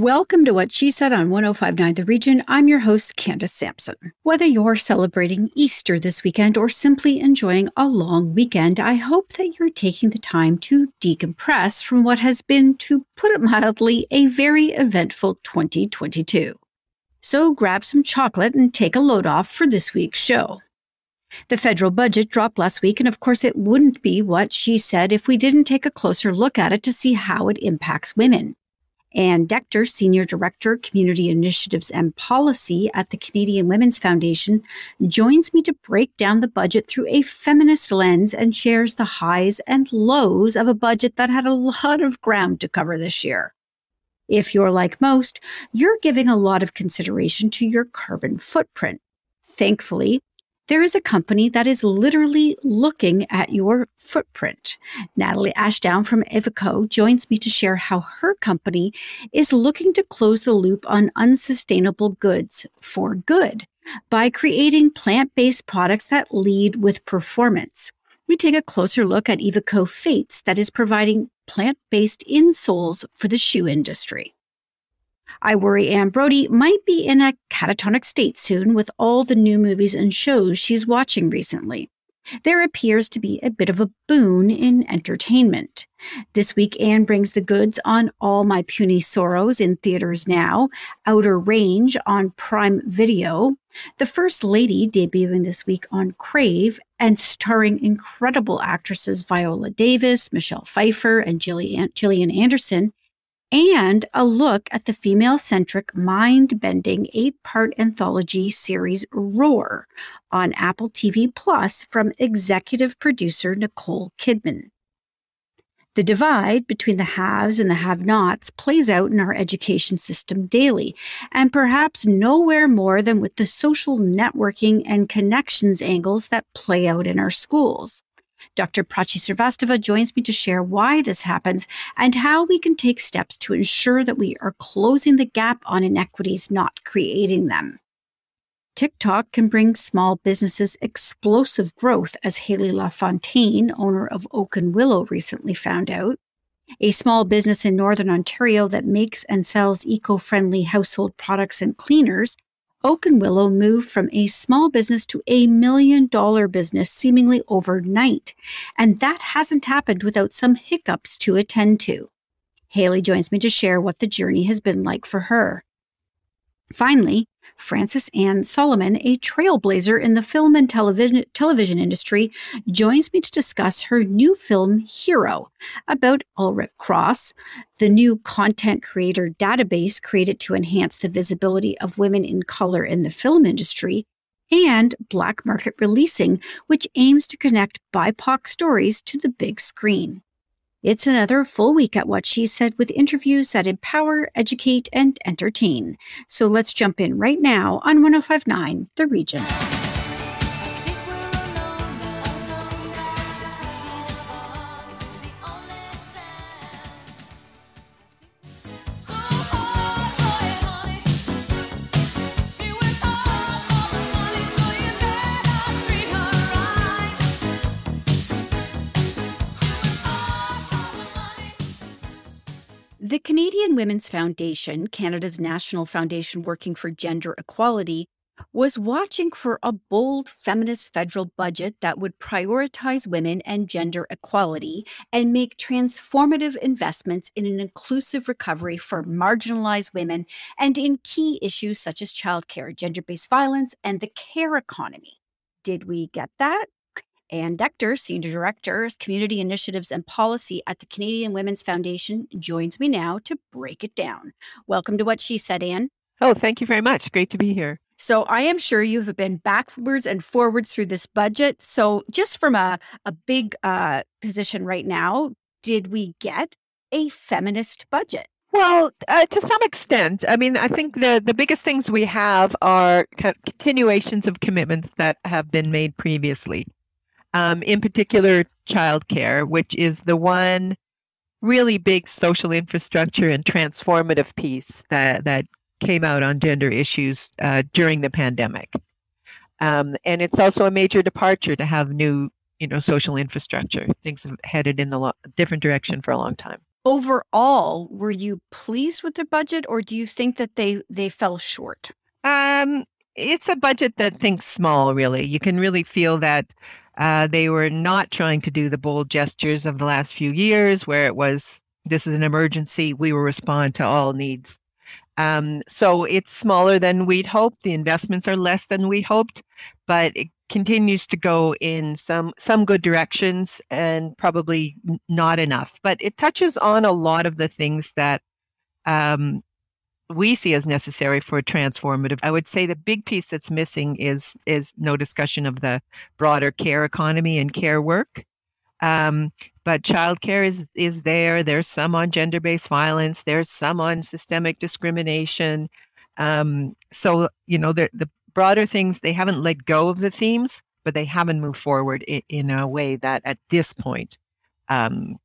Welcome to What She Said on 1059 The Region. I'm your host, Candace Sampson. Whether you're celebrating Easter this weekend or simply enjoying a long weekend, I hope that you're taking the time to decompress from what has been, to put it mildly, a very eventful 2022. So grab some chocolate and take a load off for this week's show. The federal budget dropped last week, and of course, it wouldn't be what she said if we didn't take a closer look at it to see how it impacts women. Ann Decter, Senior Director, Community Initiatives and Policy at the Canadian Women's Foundation, joins me to break down the budget through a feminist lens and shares the highs and lows of a budget that had a lot of ground to cover this year. If you're like most, you're giving a lot of consideration to your carbon footprint. Thankfully, there is a company that is literally looking at your footprint. Natalie Ashdown from Evoco joins me to share how her company is looking to close the loop on unsustainable goods for good by creating plant based products that lead with performance. We take a closer look at Evoco Fates that is providing plant based insoles for the shoe industry. I worry Anne Brodie might be in a catatonic state soon with all the new movies and shows she's watching recently. There appears to be a bit of a boon in entertainment. This week, Anne brings the goods on All My Puny Sorrows in theaters now, Outer Range on Prime Video, The First Lady debuting this week on Crave, and starring incredible actresses Viola Davis, Michelle Pfeiffer, and Gillian Anderson, and a look at the female centric, mind bending eight part anthology series Roar on Apple TV Plus from executive producer Nicole Kidman. The divide between the haves and the have nots plays out in our education system daily, and perhaps nowhere more than with the social networking and connections angles that play out in our schools. Dr. Prachi Srivastava joins me to share why this happens and how we can take steps to ensure that we are closing the gap on inequities, not creating them. TikTok can bring small businesses explosive growth, as Haley LaFontaine, owner of Oak and Willow, recently found out. A small business in Northern Ontario that makes and sells eco friendly household products and cleaners Oak and Willow moved from a small business to a million dollar business seemingly overnight. And that hasn't happened without some hiccups to attend to. Haley joins me to share what the journey has been like for her. Finally, Frances-Anne Solomon, a trailblazer in the film and television, television industry, joins me to discuss her new film, Hero, about Ulric Cross, the new content creator database created to enhance the visibility of women in color in the film industry, and Black Market Releasing, which aims to connect BIPOC stories to the big screen. It's another full week at What She Said with interviews that empower, educate, and entertain. So let's jump in right now on 1059 The Region. Canadian Women's Foundation, Canada's national foundation working for gender equality, was watching for a bold feminist federal budget that would prioritize women and gender equality and make transformative investments in an inclusive recovery for marginalized women and in key issues such as childcare, gender based violence, and the care economy. Did we get that? Ann Decter, Senior Director, Community Initiatives and Policy at the Canadian Women's Foundation, joins me now to break it down. Welcome to What She Said, Ann. Oh, thank you very much. Great to be here. So I am sure you have been backwards and forwards through this budget. So just from a, a big uh, position right now, did we get a feminist budget? Well, uh, to some extent. I mean, I think the, the biggest things we have are continuations of commitments that have been made previously um, in particular childcare, which is the one really big social infrastructure and transformative piece that, that came out on gender issues uh, during the pandemic. Um, and it's also a major departure to have new, you know, social infrastructure. Things have headed in the lo- different direction for a long time. overall, were you pleased with the budget or do you think that they, they fell short? Um, it's a budget that thinks small, really. You can really feel that uh, they were not trying to do the bold gestures of the last few years where it was this is an emergency, we will respond to all needs. Um, so it's smaller than we'd hoped. The investments are less than we hoped, but it continues to go in some some good directions and probably not enough. But it touches on a lot of the things that um, we see as necessary for transformative. I would say the big piece that's missing is is no discussion of the broader care economy and care work. Um, but childcare is is there. There's some on gender based violence. There's some on systemic discrimination. Um, so you know the the broader things they haven't let go of the themes, but they haven't moved forward in, in a way that at this point um,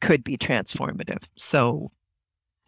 could be transformative. So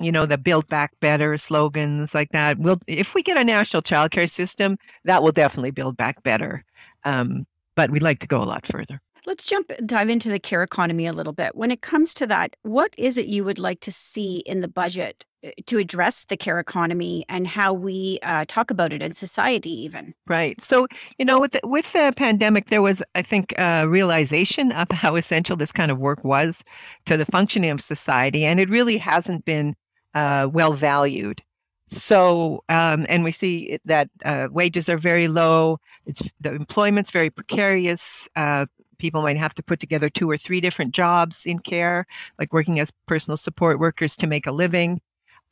you know the build back better slogans like that will if we get a national childcare system that will definitely build back better um, but we'd like to go a lot further Let's jump dive into the care economy a little bit. When it comes to that, what is it you would like to see in the budget uh, to address the care economy and how we uh, talk about it in society, even? Right. So, you know, with the, with the pandemic, there was, I think, a realization of how essential this kind of work was to the functioning of society, and it really hasn't been uh, well valued. So, um, and we see that uh, wages are very low. It's the employment's very precarious. Uh, people might have to put together two or three different jobs in care, like working as personal support workers to make a living.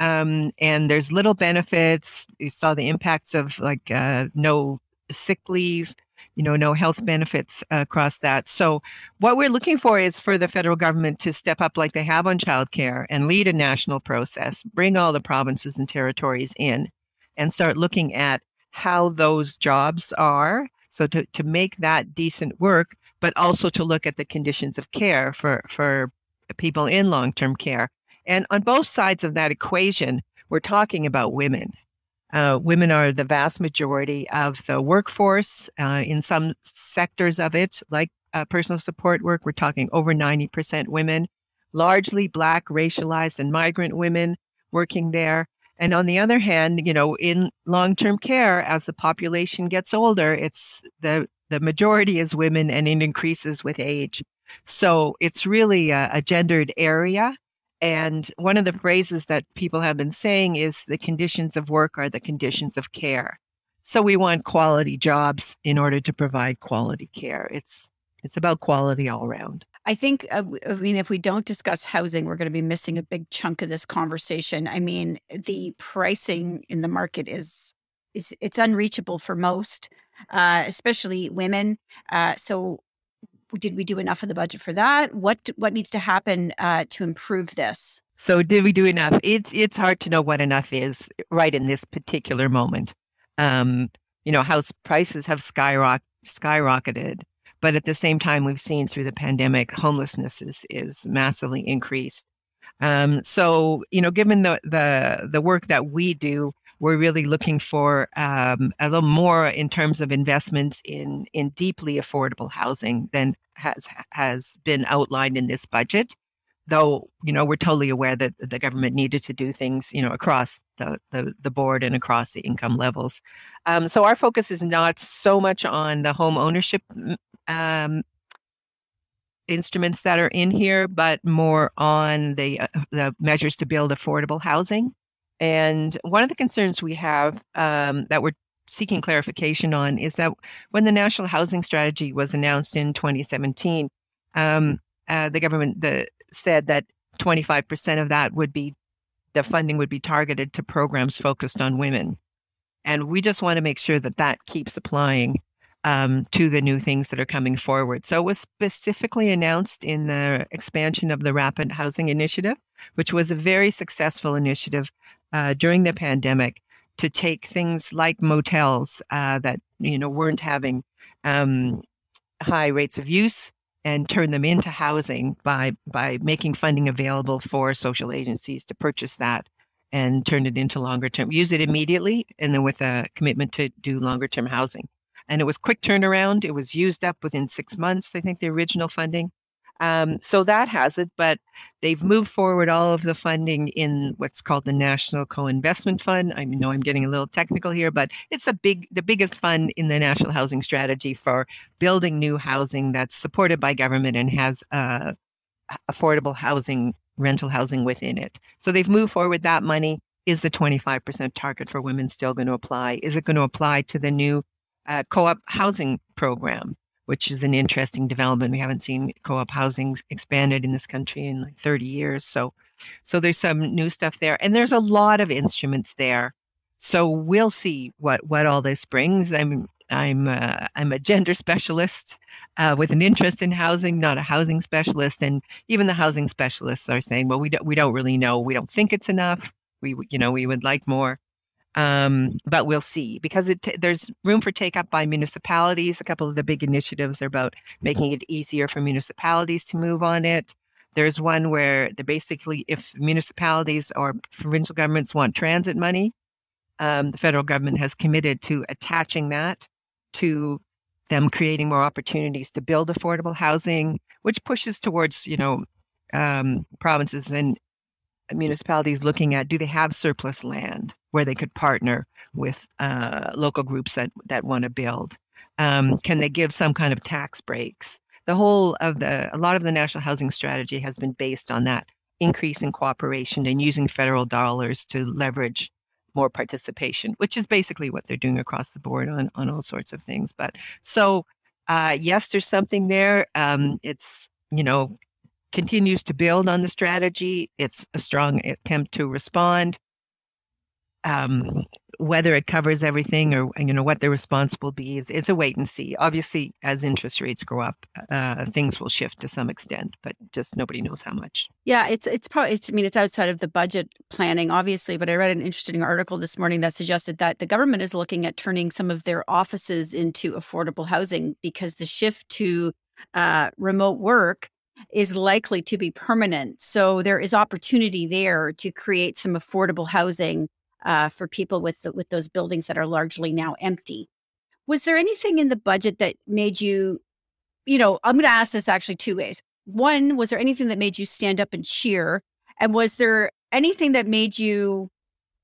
Um, and there's little benefits. You saw the impacts of like uh, no sick leave, you know, no health benefits uh, across that. So, what we're looking for is for the federal government to step up like they have on childcare and lead a national process, bring all the provinces and territories in, and start looking at how those jobs are. So, to, to make that decent work, but also to look at the conditions of care for, for people in long term care. And on both sides of that equation, we're talking about women. Uh, women are the vast majority of the workforce. Uh, in some sectors of it, like uh, personal support work, we're talking over 90% women, largely Black, racialized, and migrant women working there. And on the other hand, you know, in long term care, as the population gets older, it's the the majority is women and it increases with age. So it's really a, a gendered area. And one of the phrases that people have been saying is the conditions of work are the conditions of care. So we want quality jobs in order to provide quality care. It's it's about quality all around. I think, uh, I mean, if we don't discuss housing, we're going to be missing a big chunk of this conversation. I mean, the pricing in the market is is it's unreachable for most uh, especially women. Uh, so, did we do enough of the budget for that? What what needs to happen uh, to improve this? So, did we do enough? It's it's hard to know what enough is right in this particular moment. Um, you know, house prices have skyrock, skyrocketed, but at the same time, we've seen through the pandemic, homelessness is is massively increased. Um, so, you know, given the the the work that we do, we're really looking for um, a little more in terms of investments in in deeply affordable housing than has has been outlined in this budget. Though you know we're totally aware that the government needed to do things you know across the the, the board and across the income levels. Um, so our focus is not so much on the home ownership um, instruments that are in here, but more on the uh, the measures to build affordable housing. And one of the concerns we have um, that we're seeking clarification on is that when the National Housing Strategy was announced in 2017, um, uh, the government the, said that 25% of that would be the funding would be targeted to programs focused on women. And we just want to make sure that that keeps applying um, to the new things that are coming forward. So it was specifically announced in the expansion of the Rapid Housing Initiative, which was a very successful initiative uh, during the pandemic to take things like motels uh, that you know weren't having um, high rates of use and turn them into housing by by making funding available for social agencies to purchase that and turn it into longer term use it immediately and then with a commitment to do longer term housing. And it was quick turnaround. It was used up within six months i think the original funding Um, so that has it, but they've moved forward all of the funding in what's called the National Co-Investment Fund. I know I'm getting a little technical here, but it's a big, the biggest fund in the National Housing Strategy for building new housing that's supported by government and has uh, affordable housing, rental housing within it. So they've moved forward that money. Is the 25% target for women still going to apply? Is it going to apply to the new uh, co-op housing program? Which is an interesting development. We haven't seen co-op housing expanded in this country in like 30 years. So, so there's some new stuff there, and there's a lot of instruments there. So we'll see what what all this brings. I'm I'm uh, I'm a gender specialist uh, with an interest in housing, not a housing specialist, and even the housing specialists are saying, well, we don't we don't really know. We don't think it's enough. We you know we would like more. Um, but we'll see because it, there's room for take up by municipalities. A couple of the big initiatives are about making it easier for municipalities to move on it. There's one where basically, if municipalities or provincial governments want transit money, um, the federal government has committed to attaching that to them creating more opportunities to build affordable housing, which pushes towards, you know, um, provinces and municipalities looking at do they have surplus land where they could partner with uh, local groups that, that want to build? Um, can they give some kind of tax breaks? The whole of the, a lot of the national housing strategy has been based on that increase in cooperation and using federal dollars to leverage more participation, which is basically what they're doing across the board on, on all sorts of things. But so, uh, yes, there's something there. Um, it's, you know, continues to build on the strategy. It's a strong attempt to respond. Um, whether it covers everything or you know what the response will be is, a wait and see. Obviously, as interest rates go up, uh, things will shift to some extent, but just nobody knows how much. Yeah, it's it's probably it's, I mean it's outside of the budget planning, obviously. But I read an interesting article this morning that suggested that the government is looking at turning some of their offices into affordable housing because the shift to uh, remote work is likely to be permanent. So there is opportunity there to create some affordable housing uh, for people with the, with those buildings that are largely now empty. Was there anything in the budget that made you, you know, I'm going to ask this actually two ways. One, was there anything that made you stand up and cheer? And was there anything that made you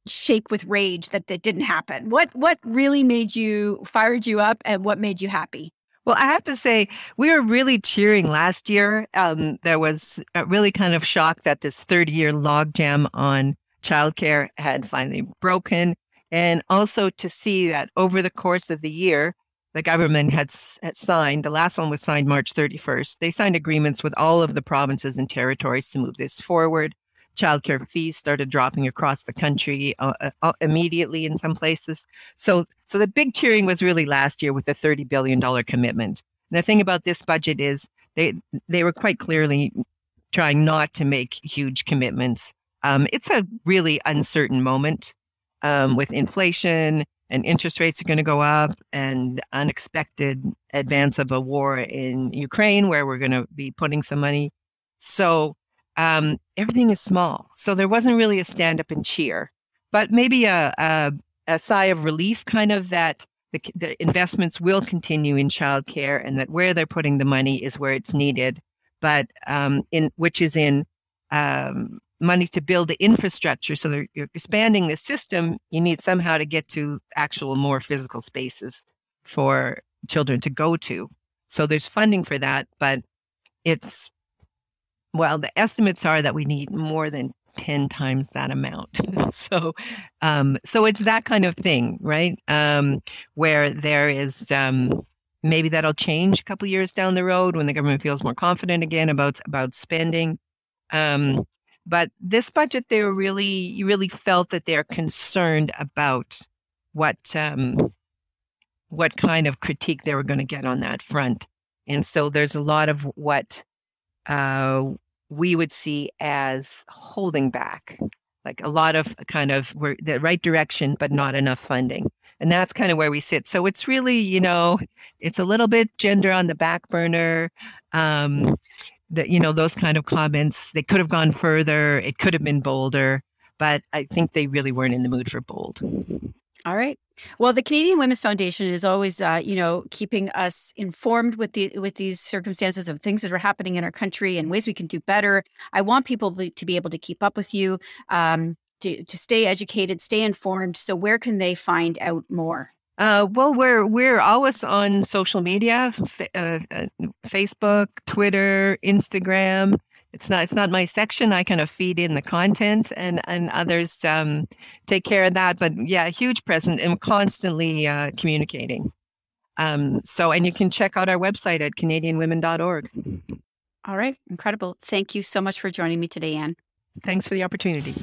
shake with rage that that didn't happen? What what really made you fired you up and what made you happy? Well, I have to say, we were really cheering last year. Um, there was really kind of shocked that this 30 year logjam on childcare had finally broken. And also to see that over the course of the year, the government had, had signed, the last one was signed March 31st. They signed agreements with all of the provinces and territories to move this forward childcare fees started dropping across the country uh, uh, uh, immediately in some places. So, so the big cheering was really last year with the thirty billion dollar commitment. And the thing about this budget is they they were quite clearly trying not to make huge commitments. Um, it's a really uncertain moment um, with inflation and interest rates are going to go up and unexpected advance of a war in Ukraine where we're going to be putting some money. So um, everything is small. So there wasn't really a stand up and cheer, but maybe a, a, a sigh of relief, kind of that the, the investments will continue in childcare and that where they're putting the money is where it's needed, but um, in which is in um, money to build the infrastructure. So you're expanding the system. You need somehow to get to actual more physical spaces for children to go to. So there's funding for that, but it's well, the estimates are that we need more than 10 times that amount. so, um, so it's that kind of thing, right? Um, where there is, um, maybe that'll change a couple years down the road when the government feels more confident again about, about spending. Um, but this budget, they are really, you really felt that they're concerned about what, um, what kind of critique they were going to get on that front. And so there's a lot of what uh, we would see as holding back, like a lot of kind of we're the right direction, but not enough funding. And that's kind of where we sit. So it's really, you know, it's a little bit gender on the back burner. Um, that you know those kind of comments they could have gone further it could have been bolder but i think they really weren't in the mood for bold All right. Well, the Canadian Women's Foundation is always, uh, you know, keeping us informed with the with these circumstances of things that are happening in our country and ways we can do better. I want people to be able to keep up with you, um, to to stay educated, stay informed. So, where can they find out more? Uh, well, we're we're always on social media, uh, uh, Facebook, Twitter, Instagram it's not it's not my section. I kind of feed in the content, and and others um, take care of that. But yeah, huge present and constantly uh, communicating. Um, so, and you can check out our website at CanadianWomen.org. All right, incredible. Thank you so much for joining me today, Ann. Thanks for the opportunity.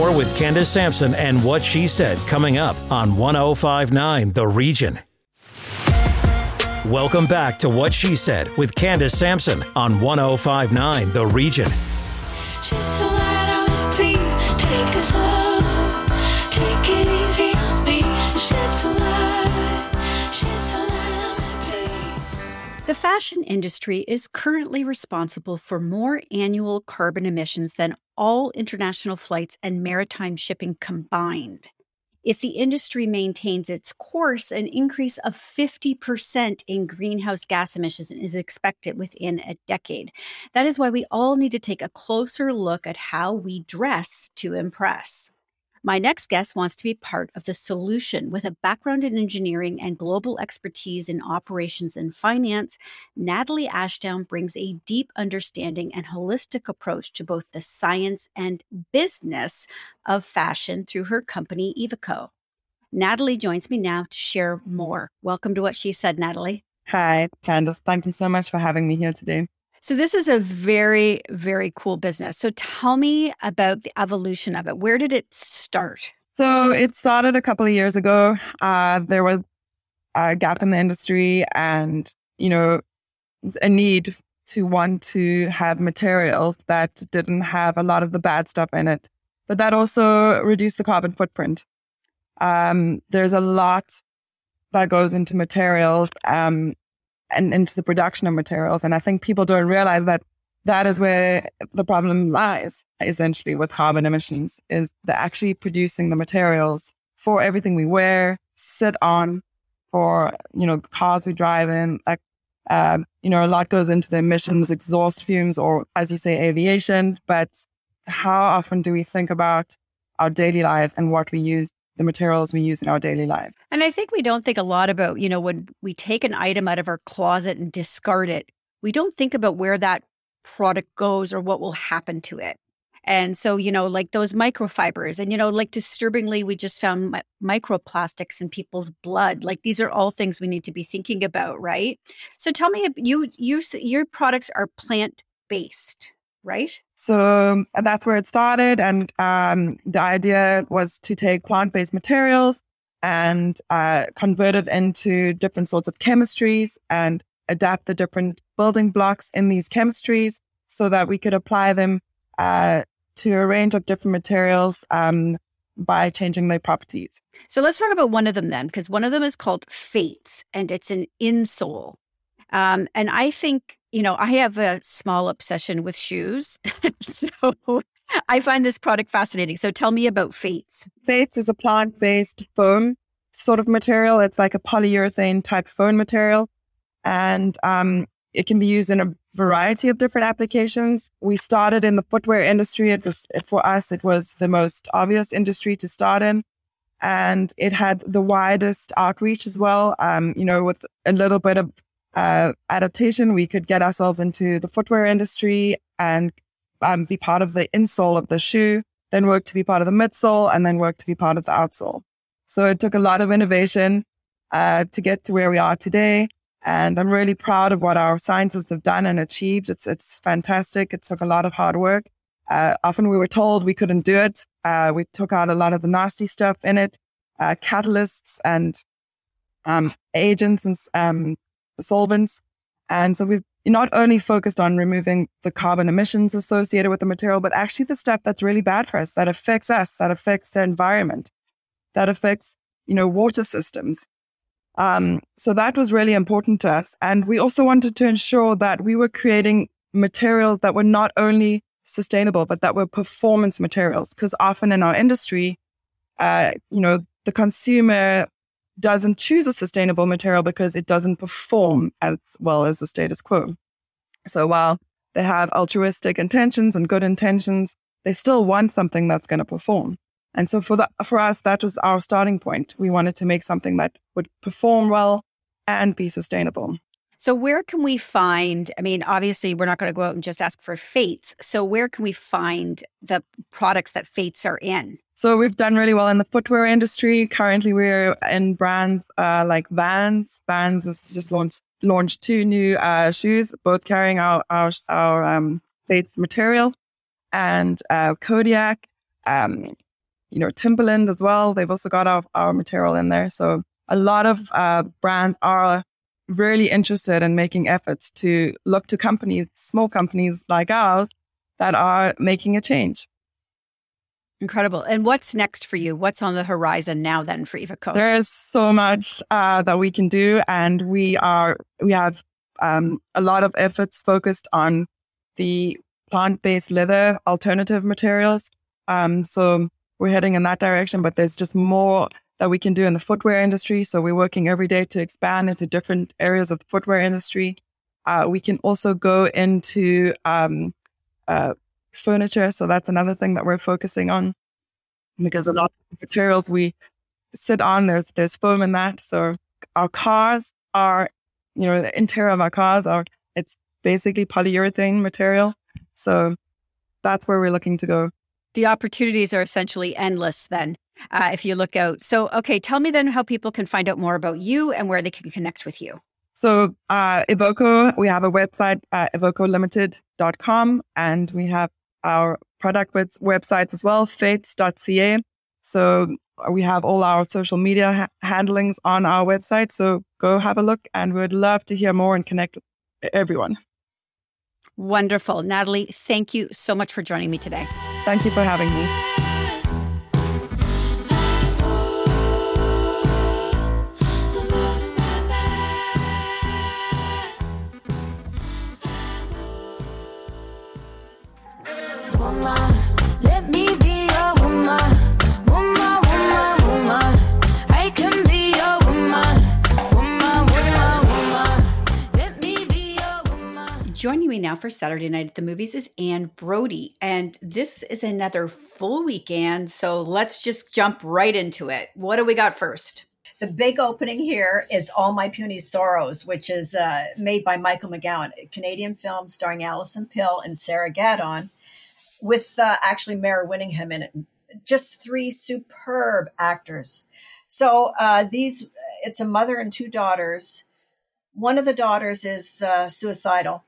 More with Candace Sampson and what she said coming up on 1059 The Region. Welcome back to What She Said with Candace Sampson on 1059 The Region. The fashion industry is currently responsible for more annual carbon emissions than all international flights and maritime shipping combined. If the industry maintains its course, an increase of 50% in greenhouse gas emissions is expected within a decade. That is why we all need to take a closer look at how we dress to impress. My next guest wants to be part of the solution with a background in engineering and global expertise in operations and finance. Natalie Ashdown brings a deep understanding and holistic approach to both the science and business of fashion through her company, Evoco. Natalie joins me now to share more. Welcome to what she said, Natalie. Hi, Candace. Thank you so much for having me here today. So this is a very, very cool business. So tell me about the evolution of it. Where did it start? So it started a couple of years ago. Uh, there was a gap in the industry and, you know, a need to want to have materials that didn't have a lot of the bad stuff in it, but that also reduced the carbon footprint. Um, there's a lot that goes into materials. Um, and into the production of materials. And I think people don't realize that that is where the problem lies essentially with carbon emissions is the actually producing the materials for everything we wear, sit on, for, you know, cars we drive in, like, um, you know, a lot goes into the emissions, exhaust fumes, or as you say, aviation. But how often do we think about our daily lives and what we use the materials we use in our daily life. And I think we don't think a lot about, you know, when we take an item out of our closet and discard it, we don't think about where that product goes or what will happen to it. And so, you know, like those microfibers, and, you know, like disturbingly, we just found mi- microplastics in people's blood. Like these are all things we need to be thinking about, right? So tell me, you, you, your products are plant based, right? So that's where it started. And um, the idea was to take plant based materials and uh, convert it into different sorts of chemistries and adapt the different building blocks in these chemistries so that we could apply them uh, to a range of different materials um, by changing their properties. So let's talk about one of them then, because one of them is called Fates and it's an insole. Um, and I think you know, I have a small obsession with shoes. so I find this product fascinating. So tell me about Fates. Fates is a plant based foam sort of material. It's like a polyurethane type foam material. And um, it can be used in a variety of different applications. We started in the footwear industry. It was, for us, it was the most obvious industry to start in. And it had the widest outreach as well. Um, you know, with a little bit of uh, adaptation, we could get ourselves into the footwear industry and um, be part of the insole of the shoe, then work to be part of the midsole, and then work to be part of the outsole. So it took a lot of innovation uh, to get to where we are today. And I'm really proud of what our scientists have done and achieved. It's it's fantastic. It took a lot of hard work. Uh, often we were told we couldn't do it. Uh, we took out a lot of the nasty stuff in it, uh, catalysts and um, agents and um, solvents. And so we've not only focused on removing the carbon emissions associated with the material, but actually the stuff that's really bad for us, that affects us, that affects the environment, that affects, you know, water systems. Um, so that was really important to us. And we also wanted to ensure that we were creating materials that were not only sustainable, but that were performance materials. Because often in our industry, uh, you know, the consumer doesn't choose a sustainable material because it doesn't perform as well as the status quo. So while they have altruistic intentions and good intentions, they still want something that's going to perform. And so for that, for us, that was our starting point. We wanted to make something that would perform well and be sustainable. So where can we find? I mean, obviously, we're not going to go out and just ask for Fates. So where can we find the products that Fates are in? So we've done really well in the footwear industry. Currently, we're in brands uh, like Vans. Vans has just launched launched two new uh, shoes, both carrying our our, our um, material, and uh, Kodiak. Um, you know, Timberland as well. They've also got our, our material in there. So a lot of uh, brands are really interested in making efforts to look to companies, small companies like ours, that are making a change. Incredible. And what's next for you? What's on the horizon now then for EVA Evoco? There's so much uh, that we can do. And we are, we have um, a lot of efforts focused on the plant-based leather alternative materials. Um, so we're heading in that direction, but there's just more that we can do in the footwear industry. So we're working every day to expand into different areas of the footwear industry. Uh, we can also go into um, uh, furniture. So that's another thing that we're focusing on because a lot of materials we sit on, there's there's foam in that. So our cars are, you know, the interior of our cars are it's basically polyurethane material. So that's where we're looking to go the opportunities are essentially endless then uh, if you look out so okay tell me then how people can find out more about you and where they can connect with you so uh, evoco we have a website uh, evocolimited.com and we have our product with websites as well fates.ca so we have all our social media ha- handlings on our website so go have a look and we would love to hear more and connect with everyone Wonderful. Natalie, thank you so much for joining me today. Thank you for having me. Joining me now for Saturday night at the movies is Anne Brodie, And this is another full weekend. So let's just jump right into it. What do we got first? The big opening here is All My Puny Sorrows, which is uh, made by Michael McGowan, a Canadian film starring Alison Pill and Sarah Gadon, with uh, actually Mare Winningham in it. Just three superb actors. So uh, these, it's a mother and two daughters. One of the daughters is uh, suicidal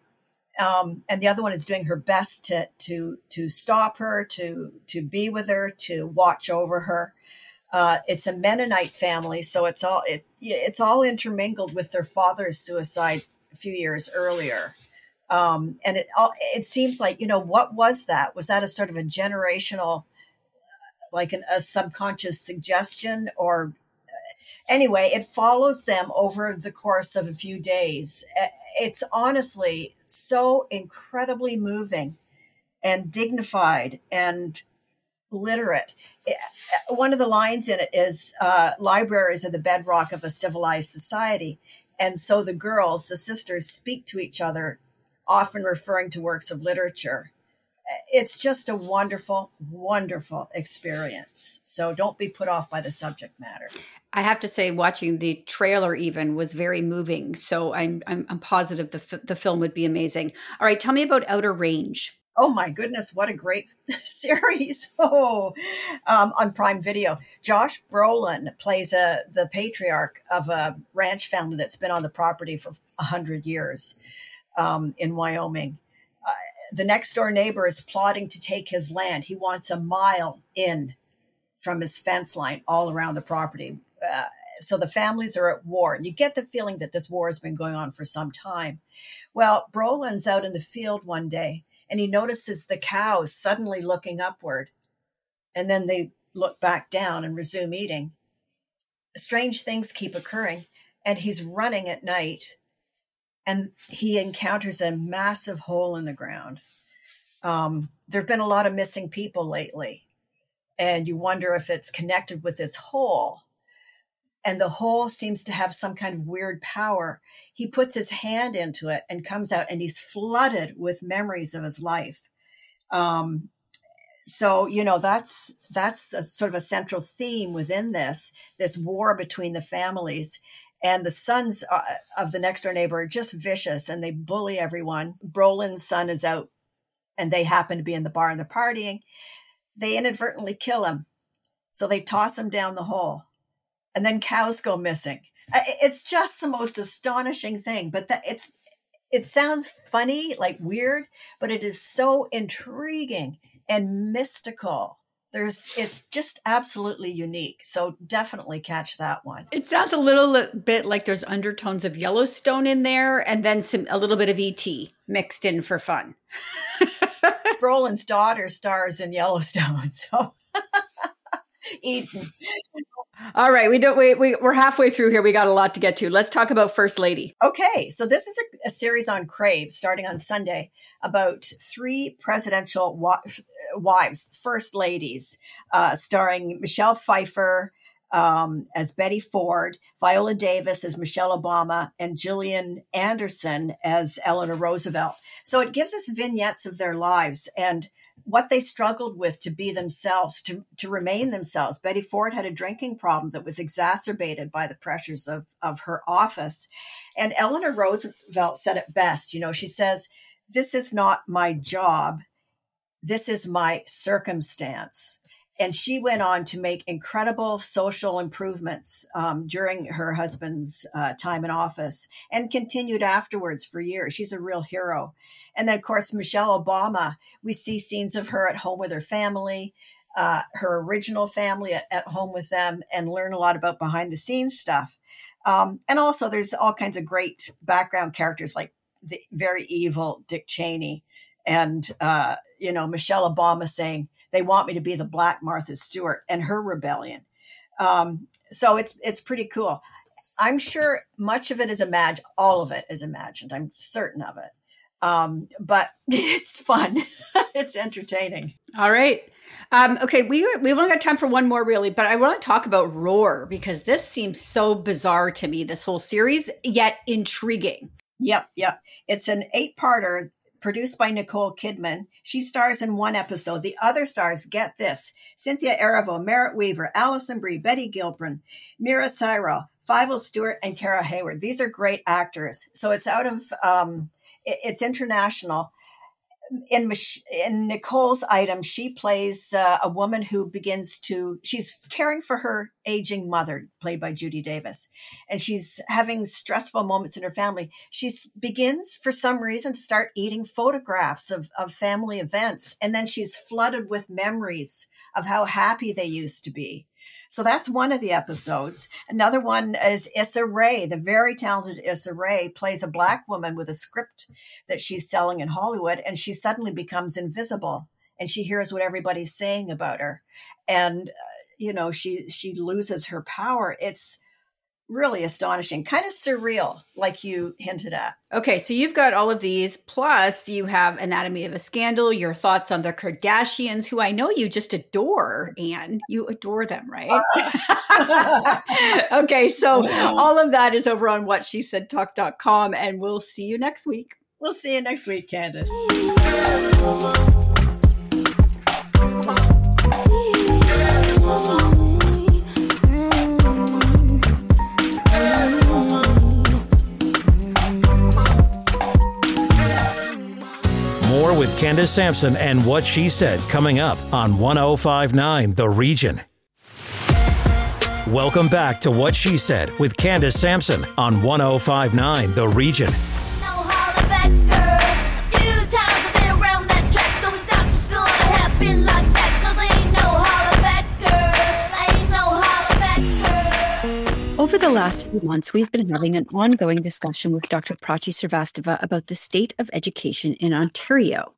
um, and the other one is doing her best to to to stop her, to to be with her, to watch over her. Uh, it's a Mennonite family, so it's all it, it's all intermingled with their father's suicide a few years earlier. Um, and it all it seems like you know what was that? Was that a sort of a generational, like an, a subconscious suggestion, or anyway, it follows them over the course of a few days. It's honestly so incredibly moving and dignified and literate. One of the lines in it is uh, libraries are the bedrock of a civilized society. And so the girls, the sisters, speak to each other, often referring to works of literature. It's just a wonderful, wonderful experience. So don't be put off by the subject matter. I have to say, watching the trailer even was very moving. So I'm I'm, I'm positive the f- the film would be amazing. All right, tell me about Outer Range. Oh my goodness, what a great series! Oh, um, on Prime Video, Josh Brolin plays a the patriarch of a ranch family that's been on the property for hundred years um, in Wyoming. Uh, the next door neighbor is plotting to take his land. He wants a mile in from his fence line all around the property uh, so the families are at war. And you get the feeling that this war has been going on for some time. Well, Brolin's out in the field one day and he notices the cows suddenly looking upward. And then they look back down and resume eating. strange things keep occurring. And he's running at night and he encounters a massive hole in the ground. Um, there have been a lot of missing people lately, and you wonder if it's connected with this hole. And the hole seems to have some kind of weird power. He puts his hand into it and comes out, and he's flooded with memories of his life. Um, so you know that's that's a, sort of a central theme within this this war between the families and the sons uh, of the next door neighbor are just vicious and they bully everyone. Brolin's son is out and they happen to be in the bar and they're partying. They inadvertently kill him. So they toss him down the hole and then cows go missing. It's just the most astonishing thing, but that it's, it sounds funny, like weird, but it is so intriguing and mystical there's it's just absolutely unique so definitely catch that one it sounds a little bit like there's undertones of yellowstone in there and then some a little bit of et mixed in for fun Brolin's daughter stars in yellowstone so Eden. All right, we don't we, we we're halfway through here. We got a lot to get to. Let's talk about First Lady. Okay, so this is a, a series on Crave starting on Sunday about three presidential wives, first ladies, uh, starring Michelle Pfeiffer um, as Betty Ford, Viola Davis as Michelle Obama, and Gillian Anderson as Eleanor Roosevelt. So it gives us vignettes of their lives and what they struggled with to be themselves, to, to remain themselves. Betty Ford had a drinking problem that was exacerbated by the pressures of, of her office. And Eleanor Roosevelt said it best. You know, she says, This is not my job, this is my circumstance and she went on to make incredible social improvements um, during her husband's uh, time in office and continued afterwards for years. She's a real hero. And then, of course, Michelle Obama, we see scenes of her at home with her family, uh, her original family at, at, home with them, and learn a lot about behind the scenes stuff. Um, and also, there's all kinds of great background characters like the very evil Dick Cheney and, uh, you know, Michelle Obama saying, they want me to be the Black Martha Stewart and her rebellion. Um, so it's it's pretty cool. I'm sure much of it is imagined. All of it is imagined. I'm certain of it. Um, but it's fun. it's entertaining. All right. Um, okay, we we've only got time for one more, really, but I want to talk about Roar because this seems so bizarre to me. This whole series, yet intriguing. Yep, yep. It's an eight-parter produced by Nicole Kidman. She stars in one episode. The other stars, get this Cynthia Erivo, Merritt Wever, Alison Brie, Betty Gilpin, Meera Syal, Fivel Stewart, and Kara Hayward. These are great actors. So it's out of, um, it's international in in Nicole's item, she plays uh, a woman who begins to she's caring for her aging mother, played by Judy Davis, and she's having stressful moments in her family. She begins, for some reason, to start eating photographs of of family events, and then she's flooded with memories of how happy they used to be. So that's one of the episodes. Another one is Issa Rae, the very talented Issa Rae, plays a black woman with a script that she's selling in Hollywood, and she suddenly becomes invisible and she hears what everybody's saying about her, and uh, you know she she loses her power. It's really astonishing, kind of surreal, like you hinted at. Okay, so you've got all of these, plus you have Anatomy of a Scandal, your thoughts on the Kardashians, who I know you just adore, Anne. You adore them, right? okay, so all of that is over on what she said talk.com, and we'll see you next week. We'll see you next week, Candace. Candace Sampson and what she said coming up on 1059 The Region. Welcome back to What She Said with Candace Sampson on 1059 The Region. Over the last few months, we've been having an ongoing discussion with Dr. Prachi Srivastava about the state of education in Ontario.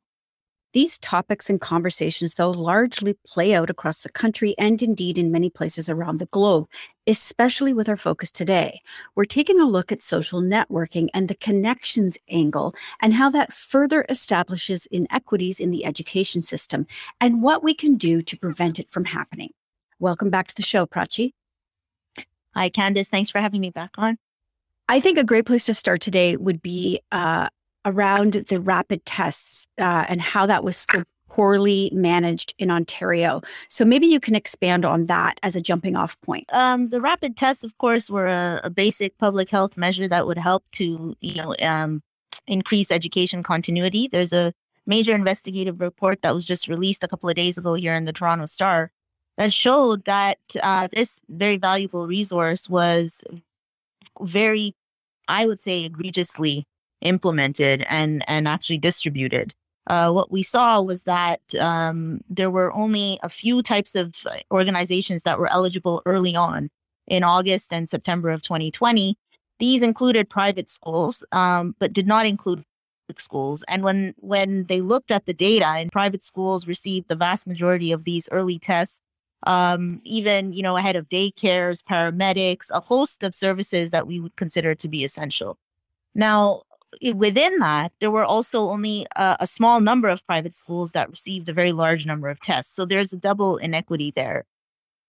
These topics and conversations, though, largely play out across the country and indeed in many places around the globe, especially with our focus today. We're taking a look at social networking and the connections angle and how that further establishes inequities in the education system and what we can do to prevent it from happening. Welcome back to the show, Prachi. Hi, Candace. Thanks for having me back on. I think a great place to start today would be uh, around the rapid tests uh, and how that was so poorly managed in Ontario. So maybe you can expand on that as a jumping off point. Um, the rapid tests, of course, were a, a, basic public health measure that would help to, you know, um, increase education continuity. There's a major investigative report that was just released a couple of days ago here in the Toronto Star that showed that uh, this very valuable resource was very, I would say, egregiously implemented and and actually distributed. Uh, what we saw was that um, there were only a few types of organizations that were eligible early on in August and September of 2020. These included private schools, um, but did not include public schools. And when when they looked at the data, and private schools received the vast majority of these early tests, um, even you know ahead of daycares, paramedics, a host of services that we would consider to be essential. Now, within that, there were also only a, a, small number of private schools that received a very large number of tests. So there's a double inequity there.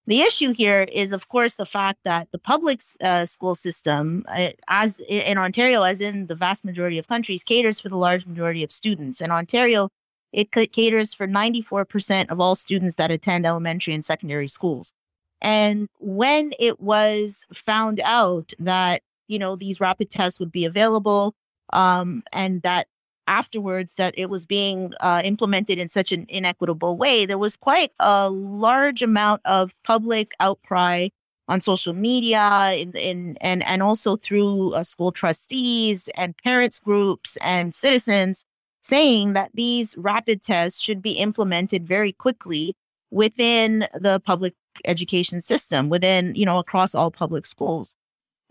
The issue here is, of course, the fact that the public uh, school system, uh, as in Ontario, as in the vast majority of countries, caters for the large majority of students. In Ontario, it caters for 94% of all students that attend elementary and secondary schools. And when it was found out that, you know, these rapid tests would be available, um, and that afterwards that it was being uh, implemented in such an inequitable way, there was quite a large amount of public outcry on social media in, in, and, and also through uh, school trustees and parents groups and citizens saying that these rapid tests should be implemented very quickly within the public education system within you know across all public schools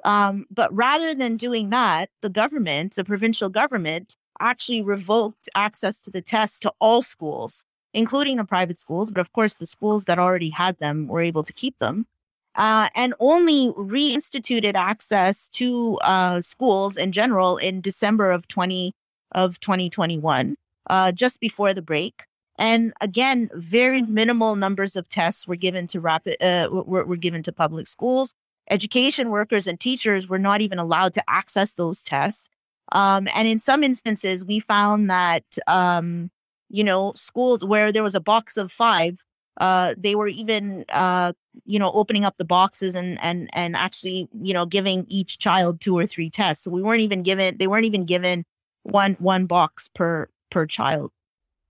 um, but rather than doing that, the government, the provincial government, actually revoked access to the test to all schools, including the private schools. But of course, the schools that already had them were able to keep them. Uh, and only reinstituted access to uh, schools in general in December of 20 of 2021, uh, just before the break. And again, very minimal numbers of tests were given to rapid uh, were, were given to public schools education workers and teachers were not even allowed to access those tests. Um, and in some instances, we found that, um, you know, schools where there was a box of five, uh, they were even, uh, you know, opening up the boxes and and and actually, you know, giving each child two or three tests. So we weren't even given, they weren't even given one one box per per child.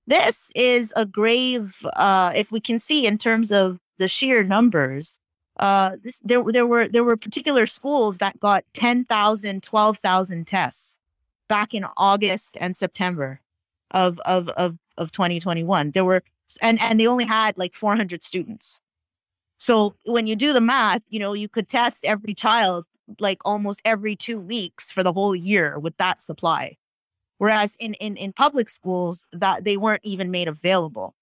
This is a grave, uh, if we can see in terms of the sheer numbers, uh, this, there there were there were particular schools that got 10,000, 12,000 tests back in August and September of of of of 2021. There were and and they only had like 400 students. So when you do the math, you know, you could test every child like almost every 2 weeks for the whole year with that supply. Whereas in in in public schools that they weren't even made available.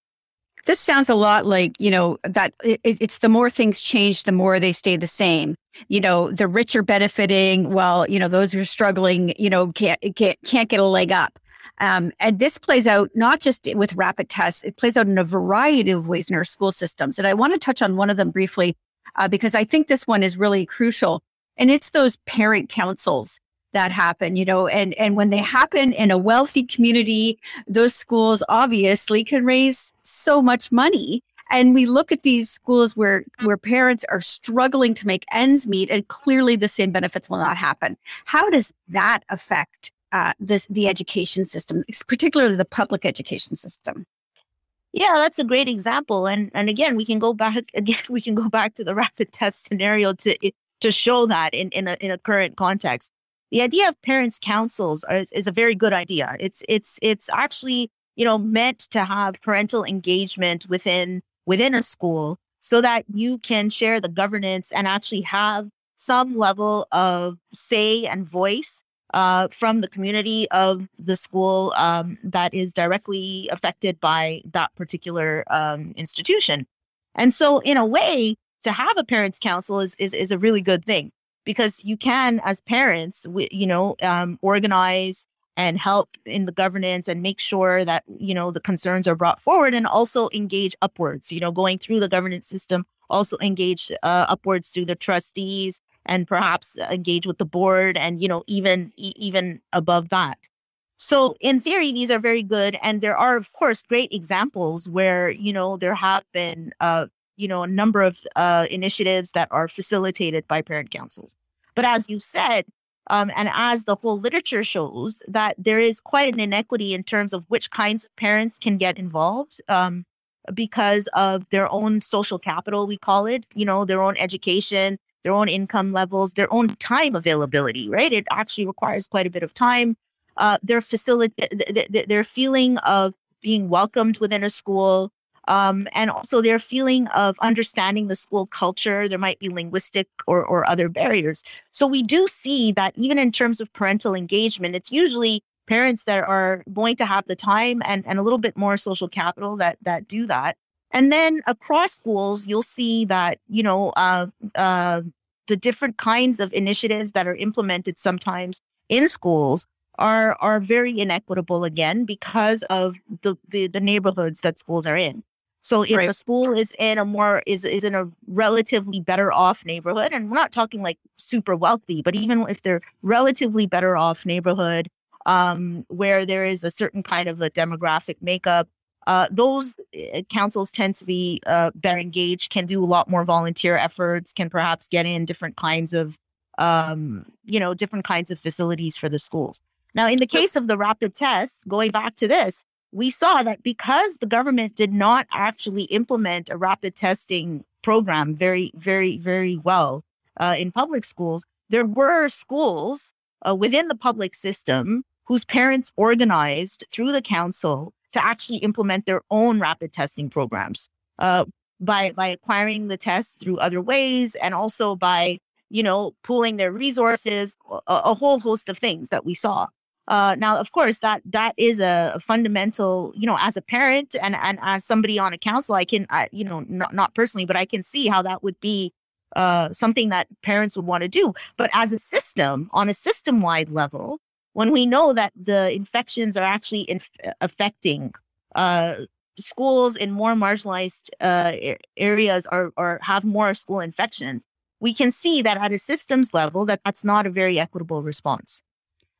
This sounds a lot like, you know, that it, it's the more things change, the more they stay the same. You know, the rich are benefiting while, you know, those who are struggling, you know, can't, can't, can't get a leg up. Um, and this plays out not just with rapid tests, it plays out in a variety of ways in our school systems. And I want to touch on one of them briefly uh, because I think this one is really crucial. And it's those parent councils that happen, you know, and, and when they happen in a wealthy community, those schools obviously can raise so much money. And we look at these schools where, where parents are struggling to make ends meet and clearly the same benefits will not happen. How does that affect uh, the, the education system, particularly the public education system? Yeah, that's a great example. And and again, we can go back again, we can go back to the rapid test scenario to to show that in, in a in a current context the idea of parents councils is, is a very good idea. It's it's it's actually you know meant to have parental engagement within within a school so that you can share the governance and actually have some level of say and voice uh, from the community of the school um, that is directly affected by that particular um, institution. And so, in a way, to have a parents' council is, is, is a really good thing because you can, as parents, you know, um, organize and help in the governance and make sure that you know the concerns are brought forward and also engage upwards you know going through the governance system also engage uh, upwards through the trustees and perhaps engage with the board and you know even even above that. So in theory these are very good and there are of course great examples where you know there have been uh you know a number of uh initiatives that are facilitated by parent councils but as you said um, and as the whole literature shows that there is quite an inequity in terms of which kinds of parents can get involved um, because of their own social capital we call it you know their own education their own income levels, their own time availability, right? It actually requires quite a bit of time. Uh, their facility, their feeling of being welcomed within a school, um, and also their feeling of understanding the school culture. There might be linguistic or, or other barriers. So we do see that even in terms of parental engagement, it's usually parents that are going to have the time and, and a little bit more social capital that that do that. And then across schools, you'll see that, you know, uh, uh, the different kinds of initiatives that are implemented sometimes in schools are are very inequitable again because of the, the, the neighborhoods that schools are in. So if right. the school is in a more is is in a relatively better off neighborhood, and we're not talking like super wealthy, but even if they're relatively better off neighborhood, um, where there is a certain kind of a demographic makeup, uh, those uh, councils tend to be uh, better engaged, can do a lot more volunteer efforts, can perhaps get in different kinds of, um, you know, different kinds of facilities for the schools. Now, in the case of the rapid test, going back to this, we saw that because the government did not actually implement a rapid testing program very, very, very well uh, in public schools, there were schools uh, within the public system whose parents organized through the council to actually implement their own rapid testing programs uh, by by acquiring the test through other ways and also by you know pooling their resources a, a whole host of things that we saw uh, now of course that that is a, fundamental you know as a parent and and as somebody on a council i can I, you know not, not personally but i can see how that would be uh, something that parents would want to do but as a system on a system wide level when we know that the infections are actually inf- affecting uh, schools in more marginalized uh, areas or, or have more school infections, we can see that at a systems level that that's not a very equitable response.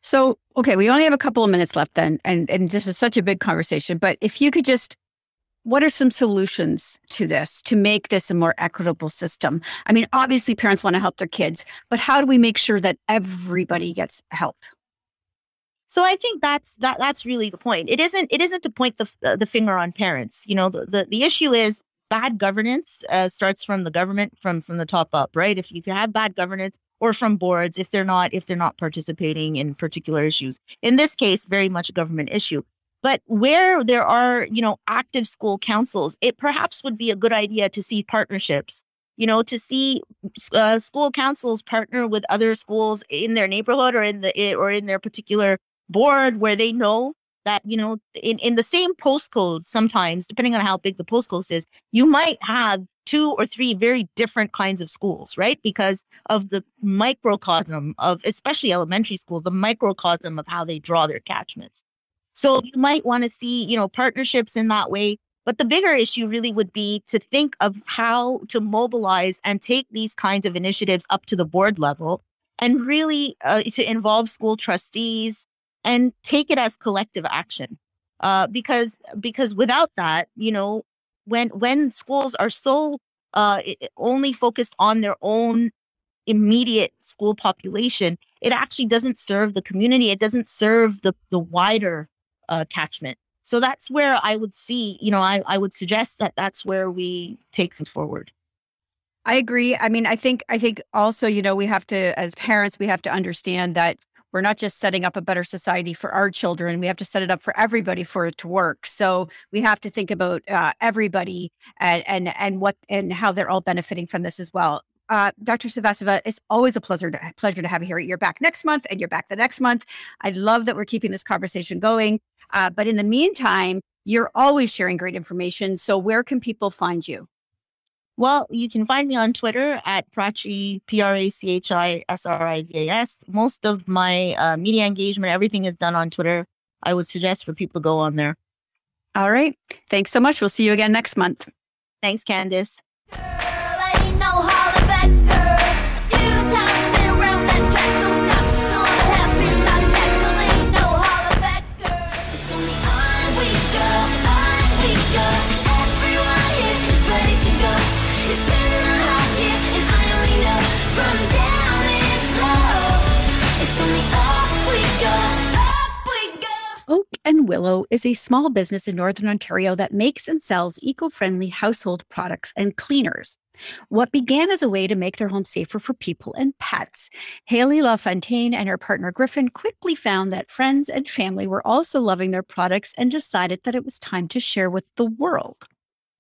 So, okay, we only have a couple of minutes left then, and and this is such a big conversation. But if you could just, what are some solutions to this to make this a more equitable system? I mean, obviously, parents want to help their kids, but how do we make sure that everybody gets help? So I think that's that that's really the point. It isn't it isn't to point the uh, the finger on parents. You know, the the, the issue is bad governance uh, starts from the government from from the top up, right? If you have bad governance or from boards if they're not if they're not participating in particular issues. In this case, very much a government issue. But where there are, you know, active school councils, it perhaps would be a good idea to see partnerships you know to see uh, school councils partner with other schools in their neighborhood or in the or in their particular board where they know that you know in, in the same postcode sometimes depending on how big the postcode is you might have two or three very different kinds of schools right because of the microcosm of especially elementary schools the microcosm of how they draw their catchments so you might want to see you know partnerships in that way but the bigger issue really would be to think of how to mobilize and take these kinds of initiatives up to the board level and really uh, to involve school trustees and take it as collective action. Uh, because because without that, you know, when when schools are so uh, only focused on their own immediate school population, it actually doesn't serve the community. It doesn't serve the the wider uh, catchment. So that's where I would see, you know, I, I would suggest that that's where we take things forward. I agree. I mean, I think I think also, you know, we have to as parents, we have to understand that we're not just setting up a better society for our children we have to set it up for everybody for it to work so we have to think about uh, everybody and, and and what and how they're all benefiting from this as well uh, Dr. Srivastava, it's always a pleasure to, pleasure to have you here. You're back next month and you're back the next month. I love that we're keeping this conversation going. Uh, but in the meantime, you're always sharing great information. So where can people find you? Well, you can find me on Twitter at Prachi, P R A C H I S R I V A S. Most of my uh, media engagement, everything is done on Twitter. I would suggest for people to go on there. All right. Thanks so much. We'll see you again next month. Thanks, Candace. Oak Willow is a small business in Northern Ontario that makes and sells eco friendly household products and cleaners. What began as a way to make their home safer for people and pets, Haley LaFontaine and her partner Griffin quickly found that friends and family were also loving their products and decided that it was time to share with the world.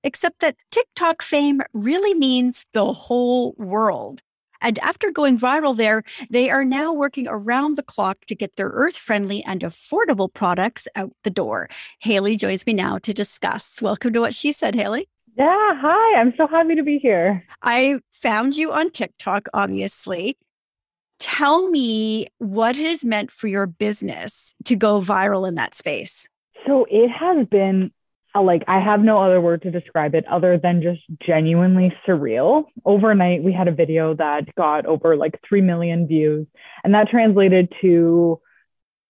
Except that TikTok fame really means the whole world. And after going viral there, they are now working around the clock to get their earth friendly and affordable products out the door. Haley joins me now to discuss. Welcome to what she said, Haley. Yeah, hi. I'm so happy to be here. I found you on TikTok, obviously. Tell me what it has meant for your business to go viral in that space. So it has been like I have no other word to describe it other than just genuinely surreal. Overnight, we had a video that got over like 3 million views, and that translated to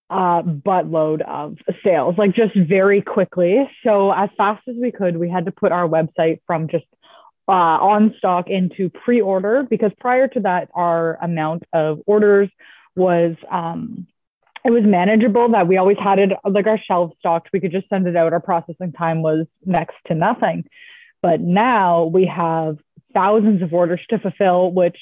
a buttload of sales, like just very quickly. So, as fast as we could, we had to put our website from just uh, on stock into pre order because prior to that, our amount of orders was um, it was manageable that we always had it like our shelves stocked. We could just send it out. Our processing time was next to nothing. But now we have thousands of orders to fulfill, which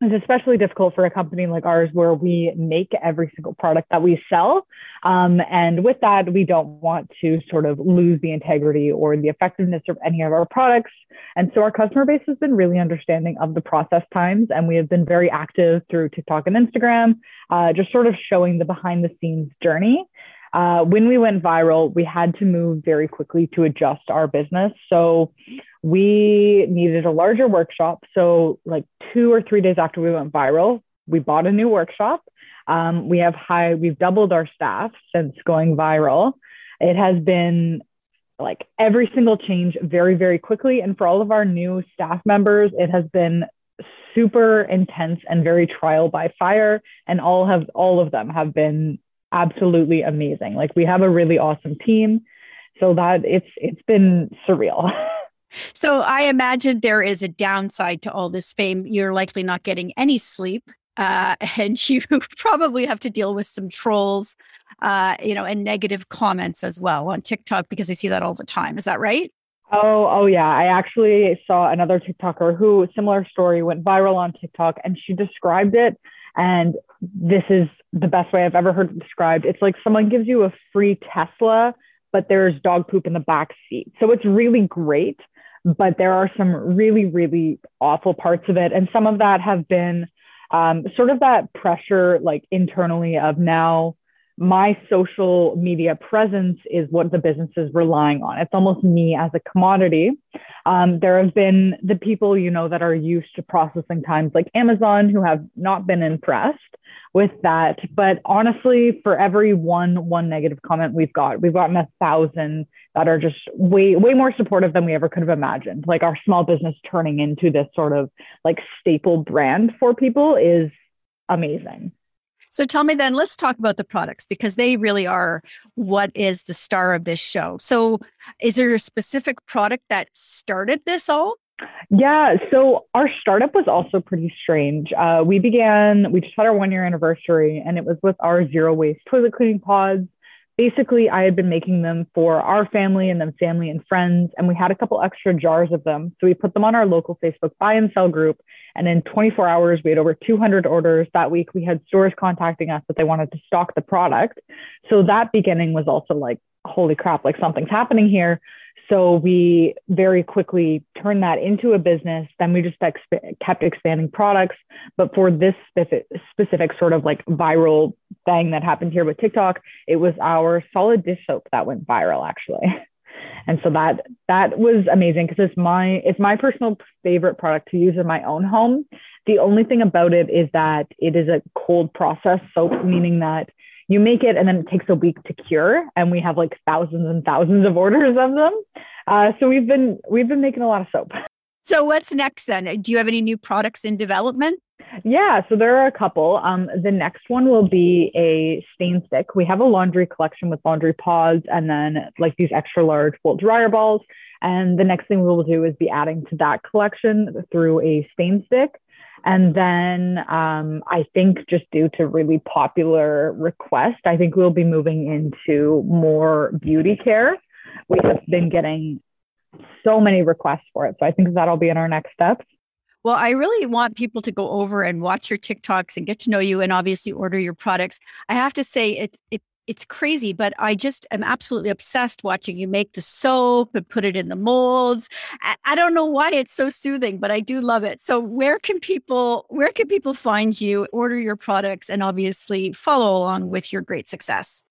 is especially difficult for a company like ours where we make every single product that we sell. Um, and with that, we don't want to sort of lose the integrity or the effectiveness of any of our products. And so our customer base has been really understanding of the process times. And we have been very active through TikTok and Instagram, uh, just sort of showing the behind the scenes journey. Uh, when we went viral, we had to move very quickly to adjust our business. So we needed a larger workshop. So, like two or three days after we went viral, we bought a new workshop. Um, we have high, we've doubled our staff since going viral. It has been like every single change very, very quickly. And for all of our new staff members, it has been super intense and very trial by fire. And all have, all of them have been absolutely amazing. Like we have a really awesome team. So that it's, it's been surreal. So I imagine there is a downside to all this fame. You're likely not getting any sleep. Uh, and you probably have to deal with some trolls, uh, you know, and negative comments as well on TikTok because I see that all the time. Is that right? Oh, oh yeah. I actually saw another TikToker who similar story went viral on TikTok and she described it. And this is the best way I've ever heard it described. It's like someone gives you a free Tesla, but there's dog poop in the back seat. So it's really great but there are some really, really awful parts of it. And some of that have been um, sort of that pressure, like internally, of now my social media presence is what the business is relying on. It's almost me as a commodity. Um, there have been the people, you know, that are used to processing times like Amazon who have not been impressed with that. But honestly, for every one one negative comment we've got, we've gotten a thousand that are just way way more supportive than we ever could have imagined. Like our small business turning into this sort of like staple brand for people is amazing. So tell me then, let's talk about the products because they really are what is the star of this show. So is there a specific product that started this all? Yeah, so our startup was also pretty strange. Uh, we began, we just had our one year anniversary, and it was with our zero waste toilet cleaning pods basically I had been making them for our family and then family and friends. And we had a couple extra jars of them. So we put them on our local Facebook buy and sell group. And in 24 hours, we had over 200 orders. That week, we had stores contacting us that they wanted to stock the product. So that beginning was also like, holy crap, like something's happening here. So we very quickly turned that into a business. Then we just exp- kept expanding products. But for this specific, specific sort of like viral thing that happened here with TikTok, it was our solid dish soap that went viral actually. And so that that was amazing because it's my it's my personal favorite product to use in my own home. The only thing about it is that it is a cold process soap, meaning that you make it and then it takes a week to cure and we have like thousands and thousands of orders of them. Uh, so we've been we've been making a lot of soap. So what's next then? Do you have any new products in development? Yeah so there are a couple. Um, the next one will be a stain stick. We have a laundry collection with laundry pods and then like these extra large fold dryer balls. And the next thing we will do is be adding to that collection through a stain stick and then um, I think just due to really popular request, I think we'll be moving into more beauty care. We have been getting so many requests for it. So I think that'll be in our next steps. Well, I really want people to go over and watch your TikToks and get to know you and obviously order your products. I have to say it it it's crazy, but I just am absolutely obsessed watching you make the soap and put it in the molds. I, I, don't know why it's so soothing, but I do love it. So where can people where can people find you, order your products, and obviously follow along with your great success?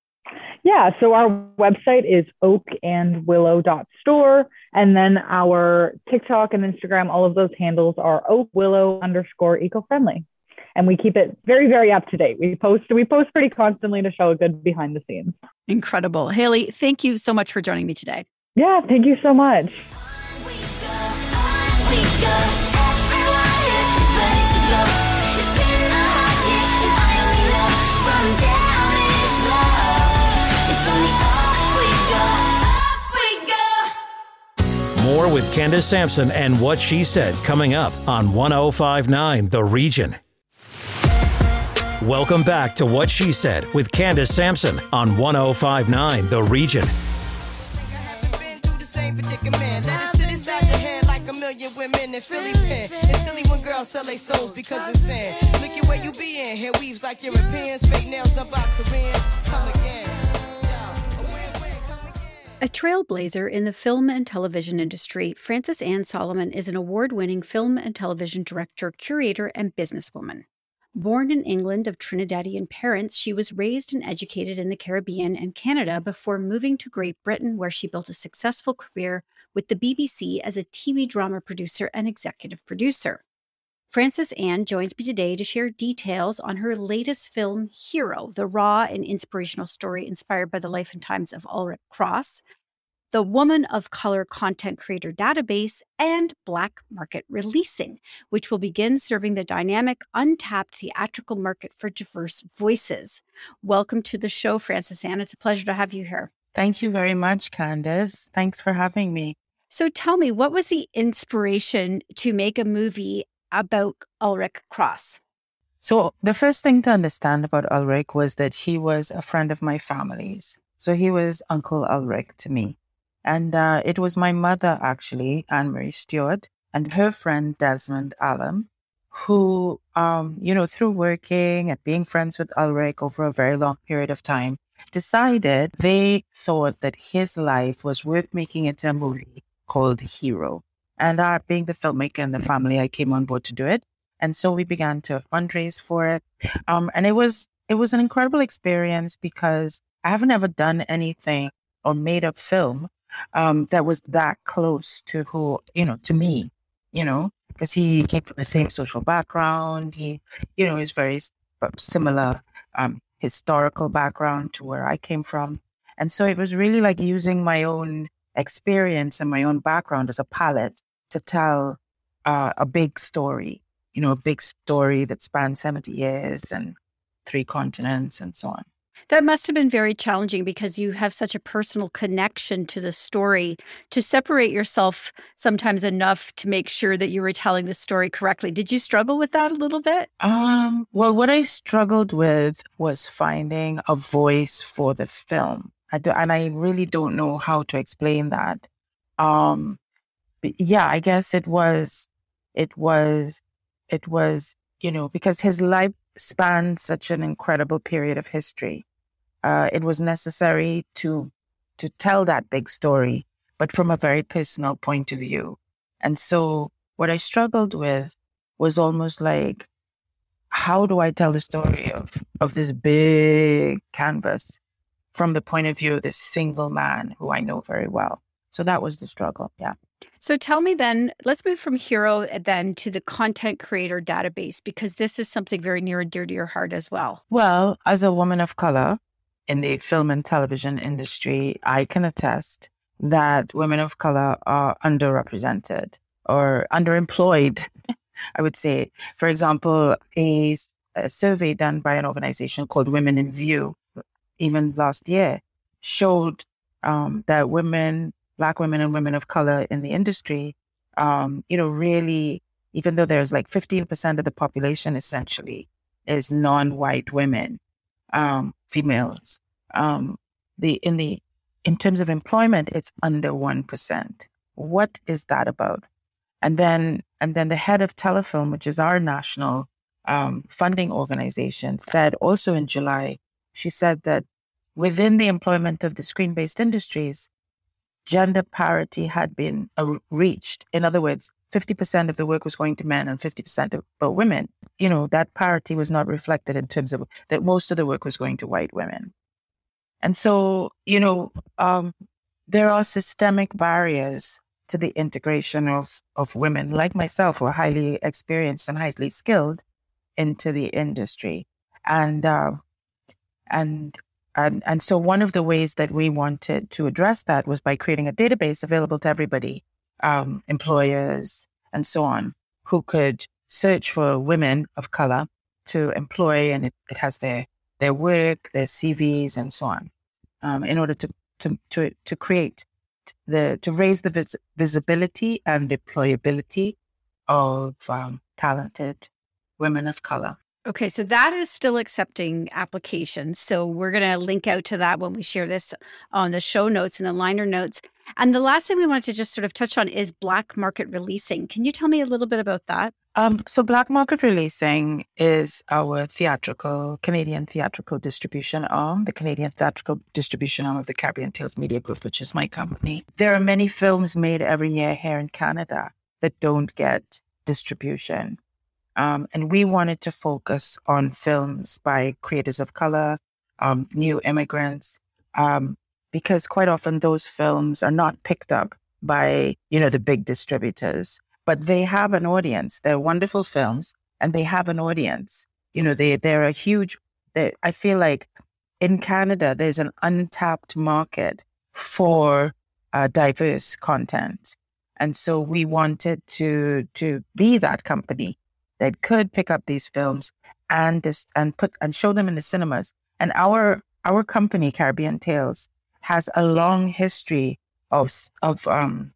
Yeah, so our website is oakandwillow.store. And then our TikTok and Instagram, all of those handles are oakwillow underscore eco friendly and we keep it very very up to date. We post we post pretty constantly to show a good behind the scenes. Incredible. Haley thank you so much for joining me today. Yeah thank you so much. More with Candace Sampson and what she said coming up on 1059 The Region. Welcome back to What She Said with Candace Sampson on 1059 The Region. Philly pen. It's silly when girls sell their souls because sin. Look at where you be in. Hair weaves like Europeans. Fake nails done by Koreans. Come again. A trailblazer in the film and television industry, Frances-Anne Solomon is an award winning film and television director, curator, and businesswoman. Born in England of Trinidadian parents, she was raised and educated in the Caribbean and Canada before moving to Great Britain, where she built a successful career with the BBC as a TV drama producer and executive producer. Frances-Anne joins me today to share details on her latest film, Hero, the raw and inspirational story inspired by the life and times of Ulric Cross, the Woman of Color Content Creator Database, and Black Market Releasing, which will begin serving the dynamic, untapped theatrical market for diverse voices. Welcome to the show, Frances-Anne. It's a pleasure to have you here. Thank you very much, Candace. Thanks for having me. So tell me, what was the inspiration to make a movie about Ulric Cross? So, the first thing to understand about Ulric was that he was a friend of my family's. So, he was Uncle Ulric to me. And uh, it was my mother, actually, Anne Marie Stewart, and her friend Desmond Allen, who, um, you know, through working and being friends with Ulric over a very long period of time, decided they thought that his life was worth making into a movie called Hero. And uh, being the filmmaker in the family, I came on board to do it. And so we began to fundraise for it. Um, and it was it was an incredible experience because I haven't ever done anything or made a film um, that was that close to who, you know, to me, you know, because he came from the same social background. He, you know, is very similar um, historical background to where I came from. And so it was really like using my own experience and my own background as a palette to tell uh, a big story, you know, a big story that spans 70 years and three continents and so on. That must have been very challenging because you have such a personal connection to the story to separate yourself sometimes enough to make sure that you were telling the story correctly. Did you struggle with that a little bit? Um, well, what I struggled with was finding a voice for the film. I do, and I really don't know how to explain that. Um, yeah, I guess it was, it was, it was, you know, because his life spanned such an incredible period of history uh, it was necessary to to tell that big story but from a very personal point of view. And so what I struggled with was almost like, how do I tell the story of, of this big canvas from the point of view of this single man who I know very well? So that was the struggle. Yeah. So tell me then, let's move from Hero uh, then to the content creator database, because this is something very near and dear to your heart as well. Well, as a woman of color in the film and television industry, I can attest that women of color are underrepresented or underemployed, I would say. For example, a, a survey done by an organization called Women in View, even last year, showed um, that women black women and women of color in the industry, um, you know, really, even though there's like 15% of the population essentially is non-white women, um, females, um, the, in the, in terms of employment, it's under 1%. What is that about? And then, and then the head of Telefilm, which is our national um, funding organization, said also in July, she said that within the employment of the screen based industries, gender parity had been uh, reached. In other words, 50% of the work was going to men and 50% for women. You know, that parity was not reflected in terms of that most of the work was going to white women. And so, you know, um, there are systemic barriers to the integration of, of women like myself who are highly experienced and highly skilled into the industry. And, uh, and and, and so one of the ways that we wanted to address that was by creating a database available to everybody, um, employers and so on, who could search for women of color to employ and it, it has their, their work, their CVs and so on, um, in order to, to, to, to create the, to raise the vis- visibility and deployability of um, talented women of color. Okay, so that is still accepting applications. So we're going to link out to that when we share this on the show notes and the liner notes. And the last thing we wanted to just sort of touch on is black market releasing. Can you tell me a little bit about that? Um, so, black market releasing is our theatrical, Canadian theatrical distribution arm, the Canadian theatrical distribution arm of the Caribbean Tales Media Group, which is my company. There are many films made every year here in Canada that don't get distribution. Um, and we wanted to focus on films by creators of color, um, new immigrants, um, because quite often those films are not picked up by, you know, the big distributors, but they have an audience. They're wonderful films and they have an audience. You know, they, they're a huge, they, I feel like in Canada, there's an untapped market for uh, diverse content. And so we wanted to, to be that company that could pick up these films and just and put and show them in the cinemas. And our our company, Caribbean Tales, has a long history of of um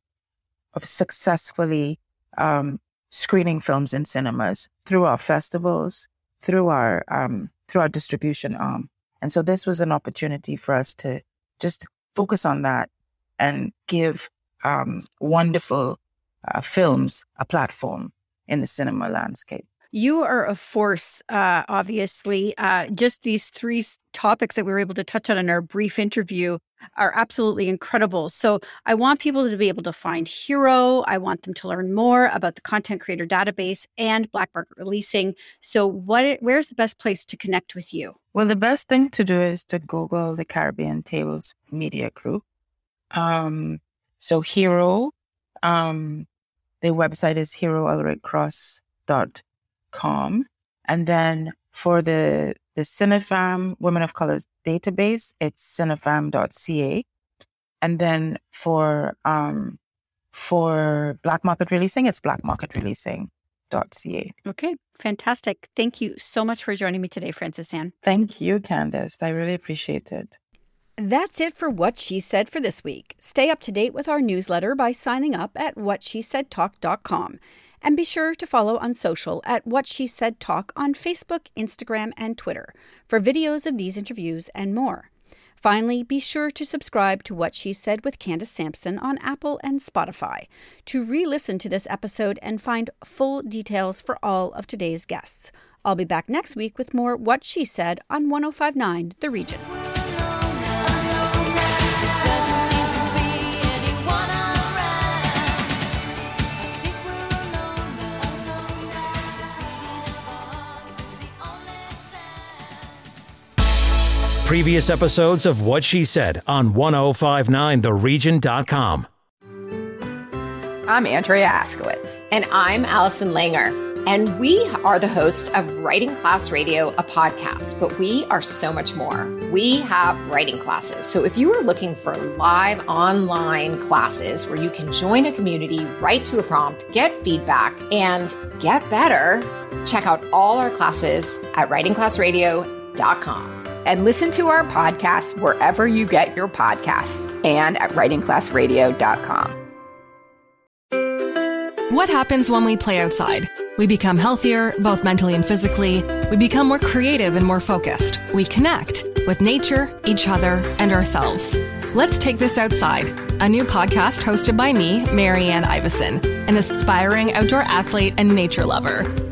of successfully um, screening films in cinemas through our festivals, through our um, through our distribution arm. And so this was an opportunity for us to just focus on that and give um, wonderful uh, films a platform in the cinema landscape. You are a force, uh, obviously. Uh, just these three topics that we were able to touch on in our brief interview are absolutely incredible. So, I want people to be able to find Hero. I want them to learn more about the content creator database and Black Market releasing. So, what? Where's the best place to connect with you? Well, the best thing to do is to Google the Caribbean Tales Media Group. Um, so, Hero um, the website is heroulrichcross.com. And then for the, the Cinefam Women of Colors database, it's cinefam.ca. And then for, um, for black market releasing, it's blackmarketreleasing.ca. Okay, fantastic. Thank you so much for joining me today, Frances-Anne. Thank you, Candace. I really appreciate it. That's it for What She Said for this week. Stay up to date with our newsletter by signing up at whatshesaidtalk.com. And be sure to follow on social at What She Said Talk on Facebook, Instagram, and Twitter for videos of these interviews and more. Finally, be sure to subscribe to What She Said with Candace Sampson on Apple and Spotify to re listen to this episode and find full details for all of today's guests. I'll be back next week with more What She Said on 1059 The Region. Previous episodes of What She Said on 1059theregion.com. I'm Andrea Askowitz. And I'm Allison Langer. And we are the hosts of Writing Class Radio, a podcast, but we are so much more. We have writing classes. So if you are looking for live online classes where you can join a community, write to a prompt, get feedback, and get better, check out all our classes at writingclassradio.com. And listen to our podcast wherever you get your podcasts and at writingclassradio.com. What happens when we play outside? We become healthier, both mentally and physically. We become more creative and more focused. We connect with nature, each other, and ourselves. Let's Take This Outside, a new podcast hosted by me, Marianne Iveson, an aspiring outdoor athlete and nature lover.